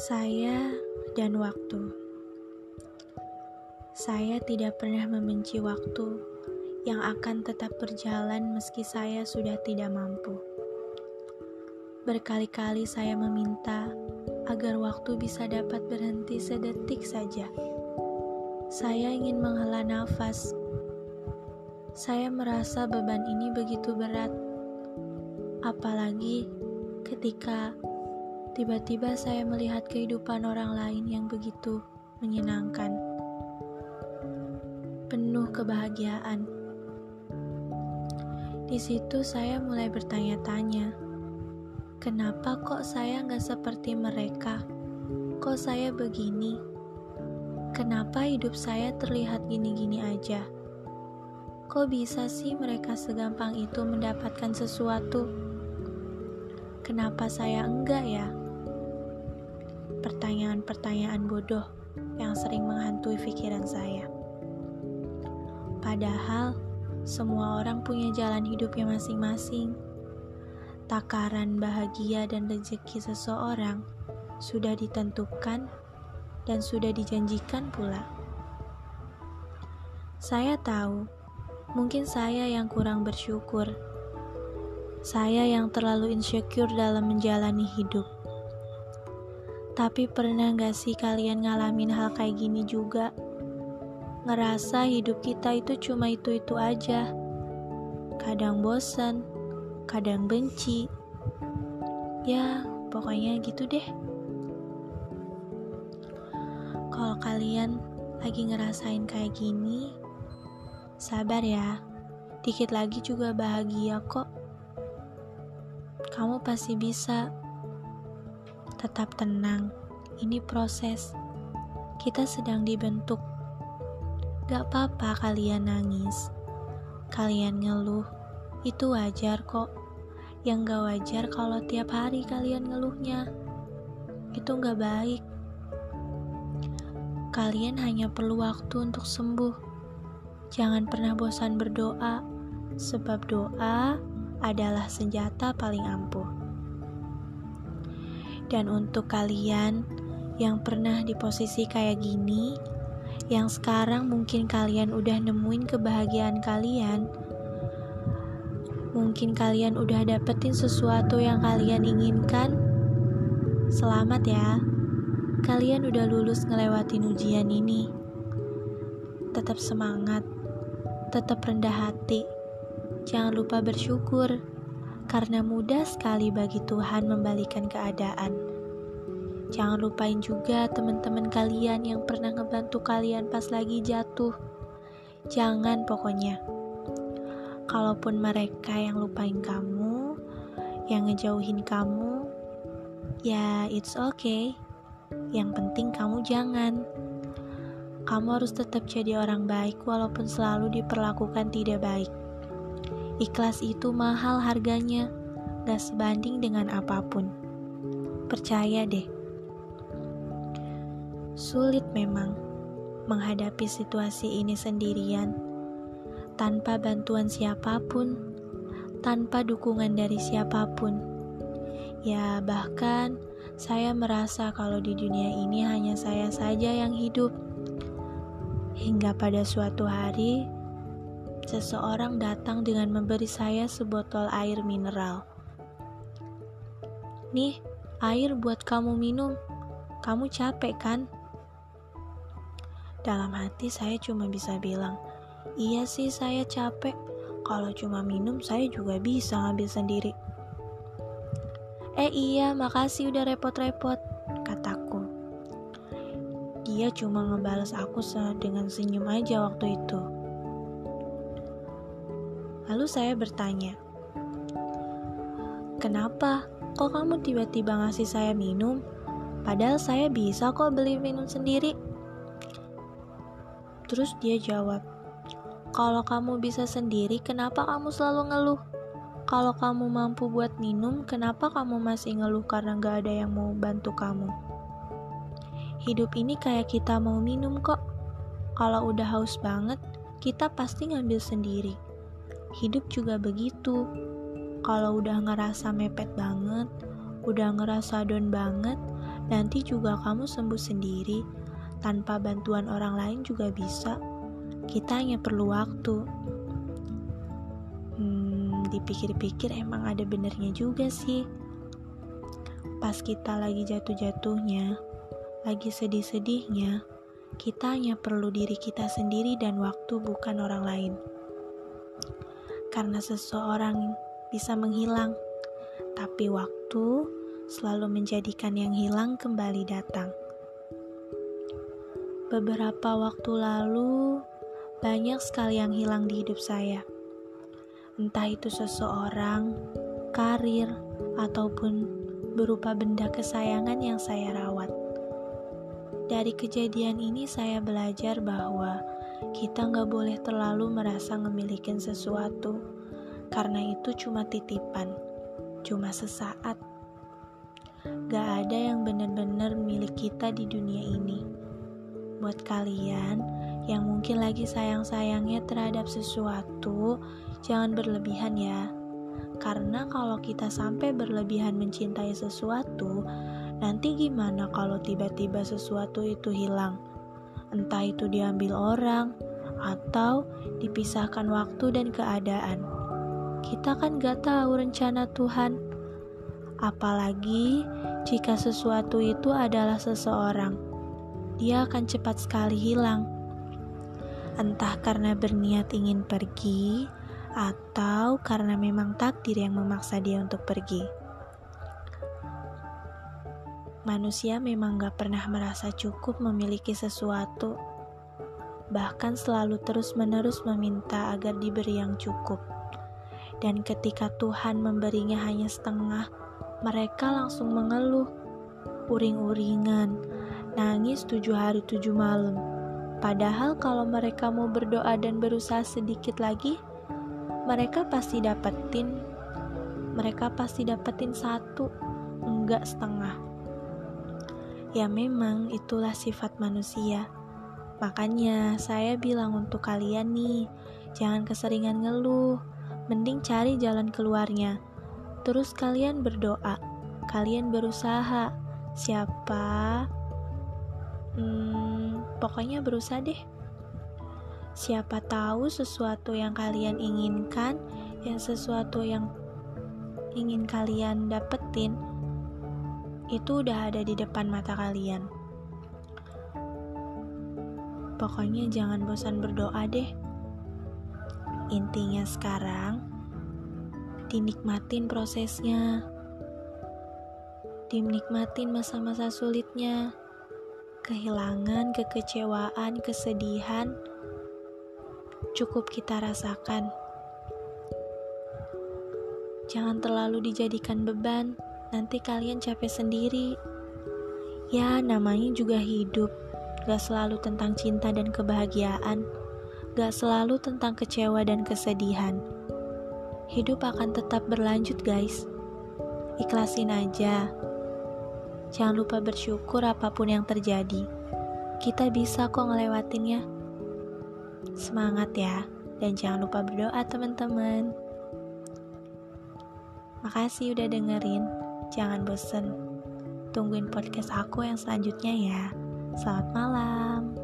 Saya dan waktu. Saya tidak pernah membenci waktu yang akan tetap berjalan meski saya sudah tidak mampu. Berkali-kali saya meminta agar waktu bisa dapat berhenti sedetik saja. Saya ingin menghela nafas. Saya merasa beban ini begitu berat, apalagi ketika Tiba-tiba saya melihat kehidupan orang lain yang begitu menyenangkan, penuh kebahagiaan. Di situ saya mulai bertanya-tanya, kenapa kok saya nggak seperti mereka? Kok saya begini? Kenapa hidup saya terlihat gini-gini aja? Kok bisa sih mereka segampang itu mendapatkan sesuatu? Kenapa saya enggak ya? Pertanyaan-pertanyaan bodoh yang sering menghantui pikiran saya. Padahal, semua orang punya jalan hidupnya masing-masing. Takaran bahagia dan rezeki seseorang sudah ditentukan dan sudah dijanjikan pula. Saya tahu, mungkin saya yang kurang bersyukur. Saya yang terlalu insecure dalam menjalani hidup tapi pernah gak sih kalian ngalamin hal kayak gini juga? Ngerasa hidup kita itu cuma itu-itu aja. Kadang bosan, kadang benci. Ya, pokoknya gitu deh. Kalau kalian lagi ngerasain kayak gini, sabar ya. Dikit lagi juga bahagia kok. Kamu pasti bisa tetap tenang. Ini proses. Kita sedang dibentuk. Gak apa-apa kalian nangis. Kalian ngeluh. Itu wajar kok. Yang gak wajar kalau tiap hari kalian ngeluhnya. Itu gak baik. Kalian hanya perlu waktu untuk sembuh. Jangan pernah bosan berdoa, sebab doa adalah senjata paling ampuh. Dan untuk kalian yang pernah di posisi kayak gini, yang sekarang mungkin kalian udah nemuin kebahagiaan kalian, mungkin kalian udah dapetin sesuatu yang kalian inginkan. Selamat ya, kalian udah lulus ngelewatin ujian ini. Tetap semangat, tetap rendah hati. Jangan lupa bersyukur karena mudah sekali bagi Tuhan membalikan keadaan. Jangan lupain juga teman-teman kalian yang pernah ngebantu kalian pas lagi jatuh. Jangan pokoknya. Kalaupun mereka yang lupain kamu, yang ngejauhin kamu, ya it's okay. Yang penting kamu jangan. Kamu harus tetap jadi orang baik walaupun selalu diperlakukan tidak baik. Ikhlas itu mahal harganya, gak sebanding dengan apa pun. Percaya deh. Sulit memang menghadapi situasi ini sendirian, tanpa bantuan siapa pun, tanpa dukungan dari siapa pun. Ya, bahkan saya merasa kalau di dunia ini hanya saya saja yang hidup. Hingga pada suatu hari, seseorang datang dengan memberi saya sebotol air mineral. Nih, air buat kamu minum. Kamu capek kan? Dalam hati saya cuma bisa bilang, iya sih saya capek. Kalau cuma minum saya juga bisa ngambil sendiri. Eh iya, makasih udah repot-repot, kataku. Dia cuma ngebales aku dengan senyum aja waktu itu. Lalu saya bertanya, "Kenapa? Kok kamu tiba-tiba ngasih saya minum? Padahal saya bisa kok beli minum sendiri." Terus dia jawab, "Kalau kamu bisa sendiri, kenapa kamu selalu ngeluh? Kalau kamu mampu buat minum, kenapa kamu masih ngeluh karena gak ada yang mau bantu kamu?" Hidup ini kayak kita mau minum kok. Kalau udah haus banget, kita pasti ngambil sendiri hidup juga begitu. Kalau udah ngerasa mepet banget, udah ngerasa down banget, Nanti juga kamu sembuh sendiri, tanpa bantuan orang lain juga bisa. Kita hanya perlu waktu. Hmm, dipikir-pikir emang ada benernya juga sih. Pas kita lagi jatuh-jatuhnya, lagi sedih-sedihnya, kita hanya perlu diri kita sendiri dan waktu bukan orang lain. Karena seseorang bisa menghilang, tapi waktu selalu menjadikan yang hilang kembali datang. Beberapa waktu lalu, banyak sekali yang hilang di hidup saya. Entah itu seseorang, karir, ataupun berupa benda kesayangan yang saya rawat. Dari kejadian ini saya belajar bahwa kita nggak boleh terlalu merasa memiliki sesuatu, karena itu cuma titipan, cuma sesaat Gak ada yang benar-benar milik kita di dunia ini. Buat kalian yang mungkin lagi sayang-sayangnya terhadap sesuatu, jangan berlebihan ya. Karena kalau kita sampai berlebihan mencintai sesuatu, nanti gimana kalau tiba-tiba sesuatu itu hilang? Entah itu diambil orang atau dipisahkan waktu dan keadaan. Kita kan gak tahu rencana Tuhan apalagi jika sesuatu itu adalah seseorang. Dia akan cepat sekali hilang, entah karena berniat ingin pergi atau karena memang takdir yang memaksa dia untuk pergi. Manusia memang gak pernah merasa cukup memiliki sesuatu, bahkan selalu terus-menerus meminta agar diberi yang cukup. Dan ketika Tuhan memberinya hanya setengah, mereka langsung mengeluh, uring-uringan, nangis tujuh hari tujuh malam. Padahal kalau mereka mau berdoa dan berusaha sedikit lagi, mereka pasti dapetin, mereka pasti dapetin satu, enggak setengah. Ya memang itulah sifat manusia. Makanya saya bilang untuk kalian nih, jangan keseringan ngeluh, mending cari jalan keluarnya. Terus kalian berdoa, kalian berusaha. Siapa? Hmm, pokoknya berusaha deh. Siapa tahu sesuatu yang kalian inginkan, yang sesuatu yang ingin kalian dapetin, itu udah ada di depan mata kalian. Pokoknya jangan bosan berdoa deh. Intinya sekarang, dinikmatin prosesnya, dinikmatin masa-masa sulitnya, kehilangan, kekecewaan, kesedihan, cukup kita rasakan. Jangan terlalu dijadikan beban, nanti kalian capek sendiri. Ya, namanya juga hidup, gak selalu tentang cinta dan kebahagiaan, gak selalu tentang kecewa dan kesedihan hidup akan tetap berlanjut, guys. Ikhlasin aja. Jangan lupa bersyukur apa pun yang terjadi. Kita bisa kok ngelewatinnya. Semangat ya, dan jangan lupa berdoa, teman-teman. Makasih udah dengerin. Jangan bosen. Tungguin podcast aku yang selanjutnya ya. Selamat malam.